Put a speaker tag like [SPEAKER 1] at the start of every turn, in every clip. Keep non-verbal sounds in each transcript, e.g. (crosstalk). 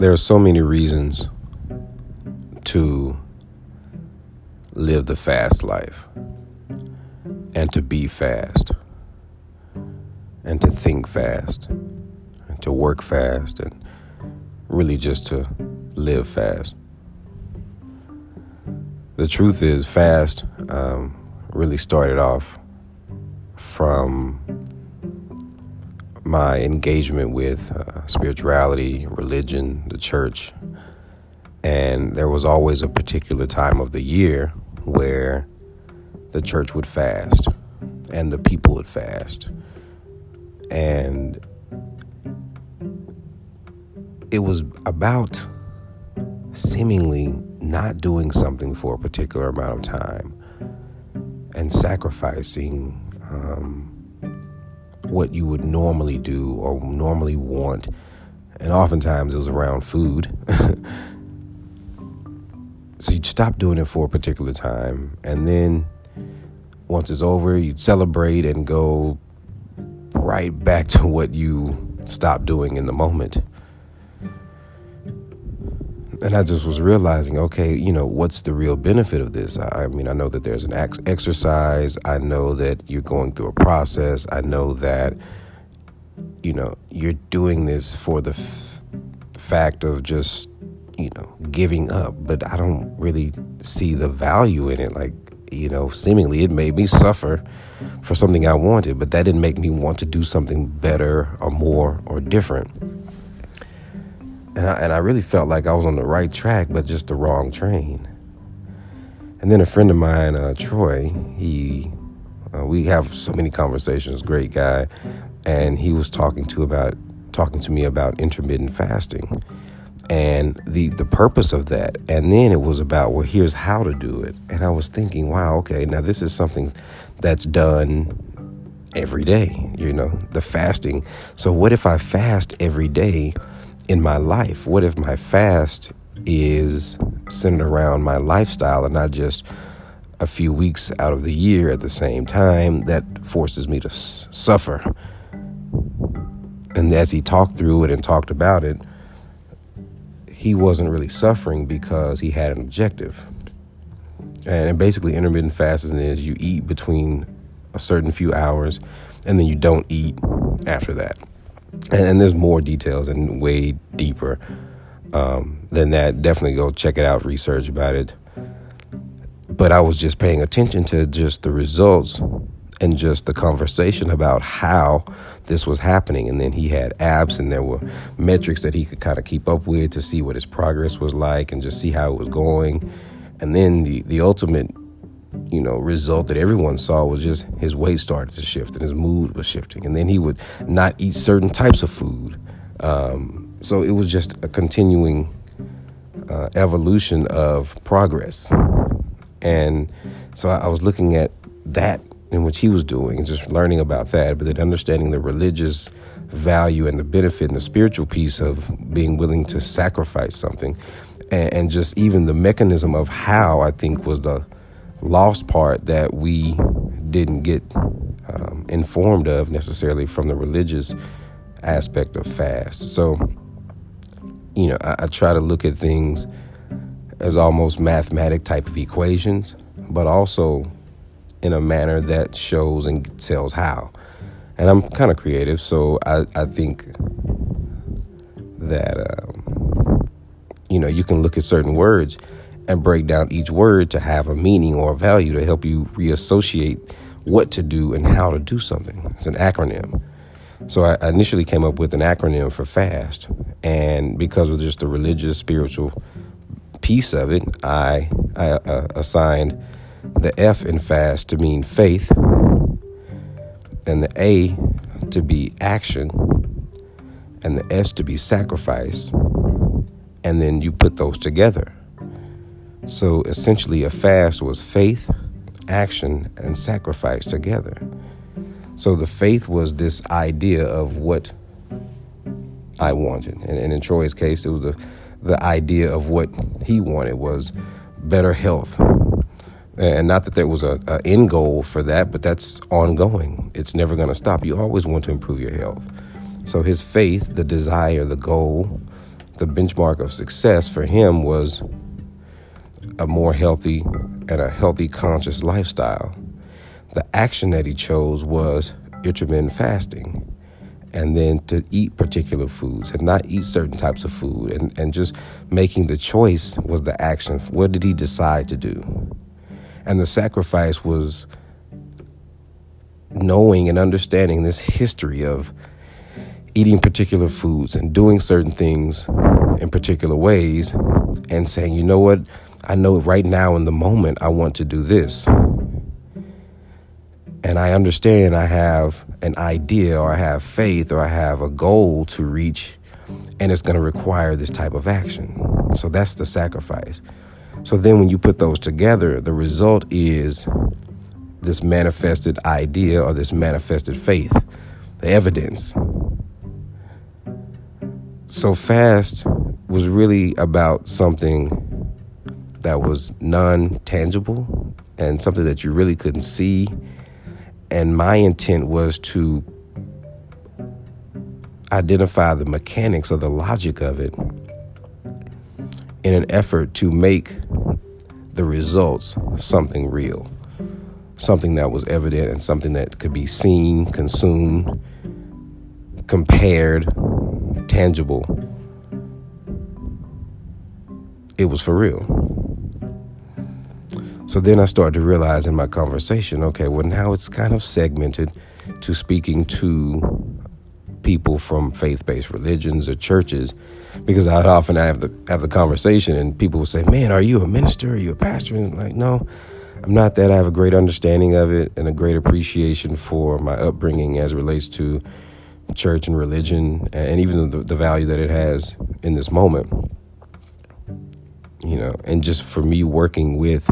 [SPEAKER 1] there are so many reasons to live the fast life and to be fast and to think fast and to work fast and really just to live fast. The truth is, fast um, really started off from my engagement with uh, spirituality, religion, the church. And there was always a particular time of the year where the church would fast and the people would fast. And it was about seemingly not doing something for a particular amount of time and sacrificing um, what you would normally do or normally want. And oftentimes it was around food. (laughs) so you'd stop doing it for a particular time. And then once it's over, you'd celebrate and go right back (laughs) to what you stopped doing in the moment and I just was realizing, okay, you know, what's the real benefit of this? I, I mean, I know that there's an ex- exercise. I know that you're going through a process. I know that, you know, you're doing this for the f- fact of just, you know, giving up. But I don't really see the value in it. Like, you know, seemingly it made me suffer for something I wanted, but that didn't make me want to do something better or more or different and I, and I really felt like I was on the right track, but just the wrong train. And then a friend of mine, uh, Troy, he, uh, we have so many conversations. Great guy, and he was talking to about talking to me about intermittent fasting, and the the purpose of that. And then it was about well, here's how to do it. And I was thinking, wow, okay, now this is something that's done every day. You know, the fasting. So what if I fast every day? In my life? What if my fast is centered around my lifestyle and not just a few weeks out of the year at the same time? That forces me to s- suffer. And as he talked through it and talked about it, he wasn't really suffering because he had an objective. And basically, intermittent fasting is you eat between a certain few hours and then you don't eat after that and, and there's more details and way deeper um, than that. Definitely go check it out, research about it. But I was just paying attention to just the results and just the conversation about how this was happening. And then he had apps and there were metrics that he could kind of keep up with to see what his progress was like and just see how it was going. And then the, the ultimate you know, result that everyone saw was just his weight started to shift and his mood was shifting. And then he would not eat certain types of food. Um, so it was just a continuing uh, evolution of progress. And so I, I was looking at that in which he was doing and just learning about that, but then understanding the religious value and the benefit and the spiritual piece of being willing to sacrifice something. And, and just even the mechanism of how I think was the lost part that we didn't get um, informed of necessarily from the religious aspect of fast. So, you know, I, I try to look at things as almost mathematic type of equations, but also in a manner that shows and tells how. And I'm kind of creative, so I, I think that, um, you know, you can look at certain words and break down each word to have a meaning or a value to help you reassociate what to do and how to do something. It's an acronym. So I initially came up with an acronym for FAST, and because of just the religious, spiritual piece of it, I, I uh, assigned the F in FAST to mean faith, and the A to be action, and the S to be sacrifice, and then you put those together. So essentially, a fast was faith, action, and sacrifice together. So the faith was this idea of what I wanted. And, and in Troy's case, it was the, the idea of what he wanted was better health. And not that there was a, a end goal for that, but that's ongoing. It's never going to stop. You always want to improve your health. So his faith, the desire, the goal, the benchmark of success for him was a more healthy and a healthy conscious lifestyle. The action that he chose was intermittent fasting and then to eat particular foods and not eat certain types of food and, and just making the choice was the action. What did he decide to do? And the sacrifice was knowing and understanding this history of eating particular foods and doing certain things in particular ways and saying, you know what, I know right now in the moment I want to do this. And I understand I have an idea or I have faith or I have a goal to reach, and it's going to require this type of action. So that's the sacrifice. So then when you put those together, the result is this manifested idea or this manifested faith, the evidence. So fast was really about something that was non tangible and something that you really couldn't see. And my intent was to identify the mechanics or the logic of it in an effort to make the results something real, something that was evident and something that could be seen, consumed, compared, tangible. It was for real. So then I started to realize in my conversation, okay, well, now it's kind of segmented to speaking to people from faith-based religions or churches, because I'd often I have the have the conversation, and people would say, "Man, are you a minister? Are you a pastor?" And I'm like, no, I'm not that. I have a great understanding of it and a great appreciation for my upbringing as it relates to church and religion, and even the, the value that it has in this moment. You know, and just for me working with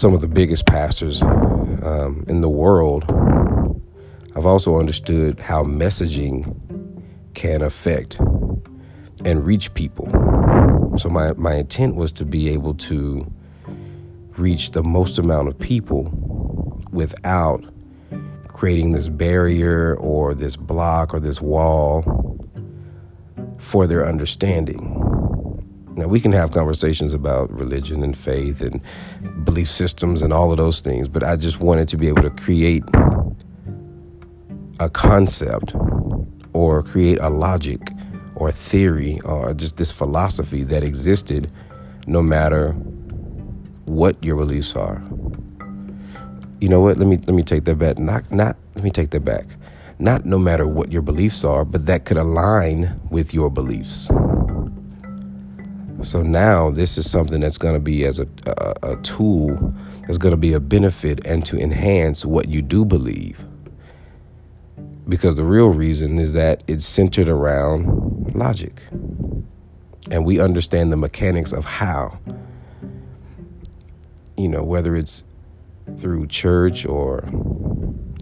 [SPEAKER 1] some of the biggest pastors um, in the world, I've also understood how messaging can affect and reach people. So my, my intent was to be able to reach the most amount of people without creating this barrier or this block or this wall for their understanding. Now, we can have conversations about religion and faith and belief systems and all of those things, but I just wanted to be able to create a concept or create a logic or theory or just this philosophy that existed no matter what your beliefs are. You know what? Let me let me take that back. Not not let me take that back. Not no matter what your beliefs are, but that could align with your beliefs. So now this is something that's going to be as a, a, a tool that's going to be a benefit and to enhance what you do believe. Because the real reason is that it's centered around logic. And we understand the mechanics of how, you know, whether it's through church or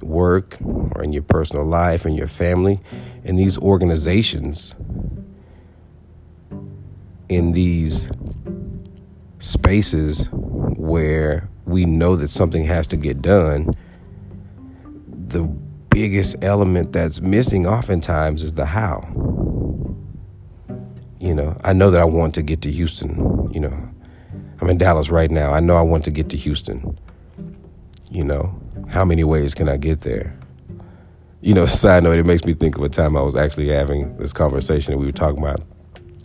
[SPEAKER 1] work or in your personal life and your family, in these organizations in these spaces where we know that something has to get done, the biggest element that's missing oftentimes is the how. You know, I know that I want to get to Houston. You know, I'm in Dallas right now. I know I want to get to Houston. You know, how many ways can I get there? You know, (laughs) side note, it makes me think of a time I was actually having this conversation and we were talking about,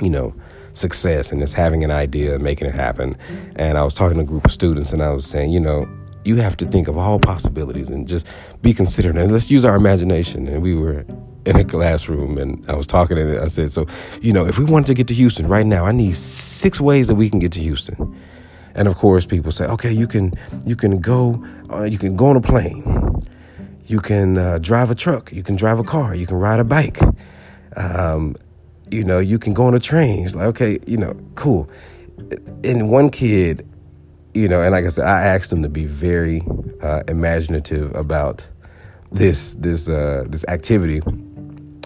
[SPEAKER 1] you know, success and just having an idea and making it happen. And I was talking to a group of students and I was saying, you know, you have to think of all possibilities and just be considerate and let's use our imagination. And we were in a classroom and I was talking and I said, so, you know, if we wanted to get to Houston right now, I need six ways that we can get to Houston. And of course, people say, okay, you can you can go uh, you can go on a plane, you can uh, drive a truck, you can drive a car, you can ride a bike. Um, you know, you can go on a train. It's like, okay, you know, cool. And one kid, you know, and like I said, I asked him to be very uh, imaginative about this this uh, this activity.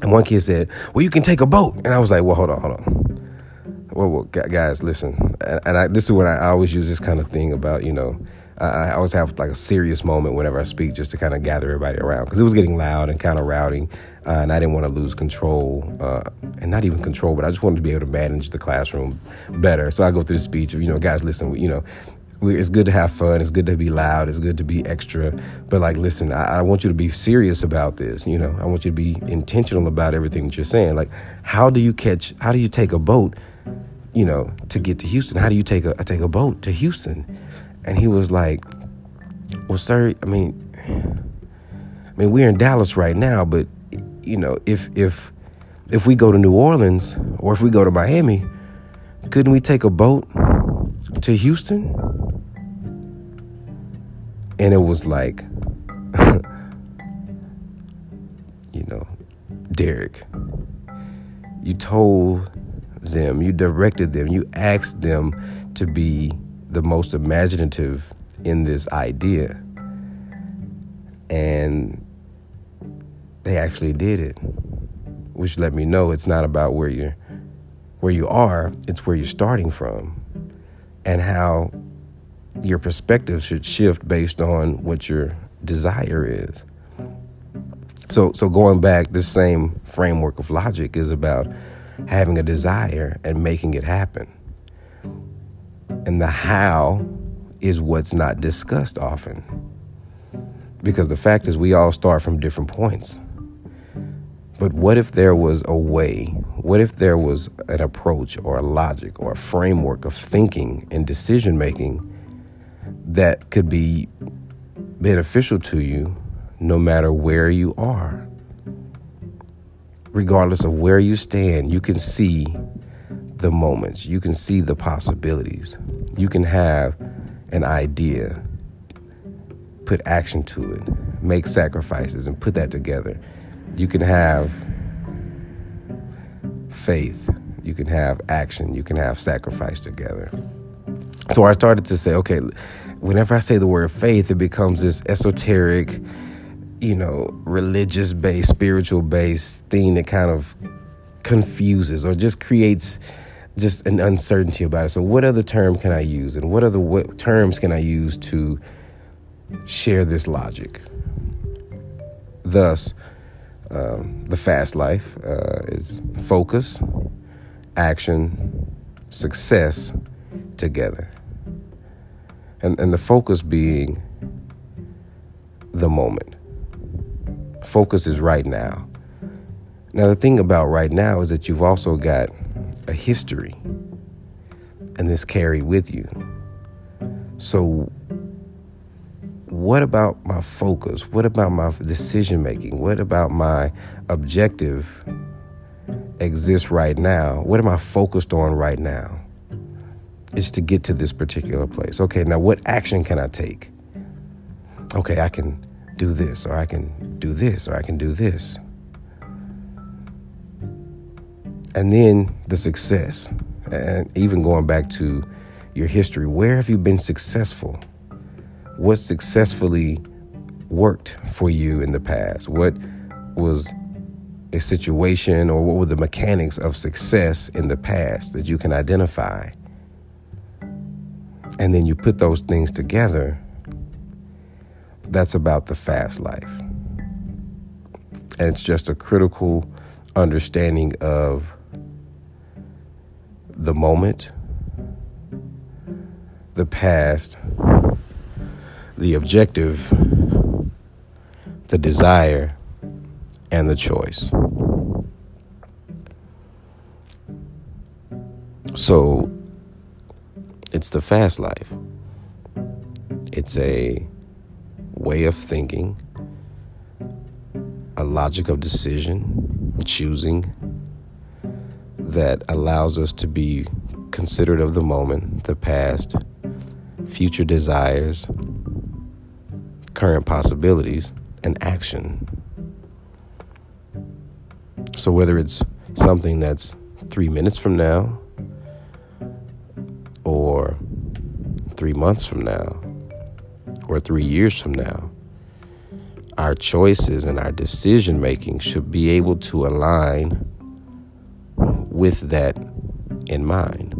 [SPEAKER 1] And one kid said, "Well, you can take a boat." And I was like, "Well, hold on, hold on. Well, well guys, listen." And, and I, this is what I, I always use this kind of thing about, you know, I, I always have like a serious moment whenever I speak, just to kind of gather everybody around because it was getting loud and kind of rowdy, uh, and I didn't want to lose control, uh, and not even control, but I just wanted to be able to manage the classroom better. So I go through the speech of, you know, guys, listen, you know, it's good to have fun. It's good to be loud. It's good to be extra. But like, listen, I, I, want you to be serious about this. You know, I want you to be intentional about everything that you're saying. Like, how do you catch? How do you take a boat? You know, to get to Houston. How do you take a take a boat to Houston? And he was like, "Well, sir, I mean, I mean, we're in Dallas right now, but you know, if if if we go to New Orleans or if we go to Miami, couldn't we take a boat to Houston?" And it was like, (laughs) you know, Derek, you told them, you directed them, you asked them to be the most imaginative in this idea. And they actually did it, which let me know it's not about where you're where you are, it's where you're starting from and how your perspective should shift based on what your desire is. So, so going back, this same framework of logic is about having a desire and making it happen. And the how is what's not discussed often. Because the fact is, we all start from different points. But what if there was a way? What if there was an approach or a logic or a framework of thinking and decision making that could be beneficial to you no matter where you are. Regardless of where you stand, you can see the moments, you can see the possibilities. You can have an idea, put action to it, make sacrifices, and put that together. You can have faith, you can have action, you can have sacrifice together. So I started to say, okay, whenever I say the word faith, it becomes this esoteric, you know, religious based, spiritual based thing that kind of confuses or just creates just an uncertainty about it. So, what other term can I use, and what other what terms can I use to share this logic? Thus, um, the fast life uh, is focus, action, success together and, and the focus being the moment. Focus is right now. Now, the thing about right now is that you've also got a history, and this carried with you. So, what about my focus? What about my decision making? What about my objective exists right now? What am I focused on right now? is to get to this particular place. Okay, now what action can I take? Okay, I can do this, or I can do this, or I can do this. And then the success. And even going back to your history, where have you been successful? What successfully worked for you in the past? What was a situation or what were the mechanics of success in the past that you can identify? and then you put those things together, that's about the fast life. And it's just a critical understanding of the moment, the past, the objective, the desire, and the choice. So it's the fast life. It's a way of thinking, a logic of decision, choosing that allows us to be considerate of the moment, the past, future desires, current possibilities, and action. So, whether it's something that's three minutes from now, or three months from now or three years from now. Our choices and our decision making should be able to align with that in mind.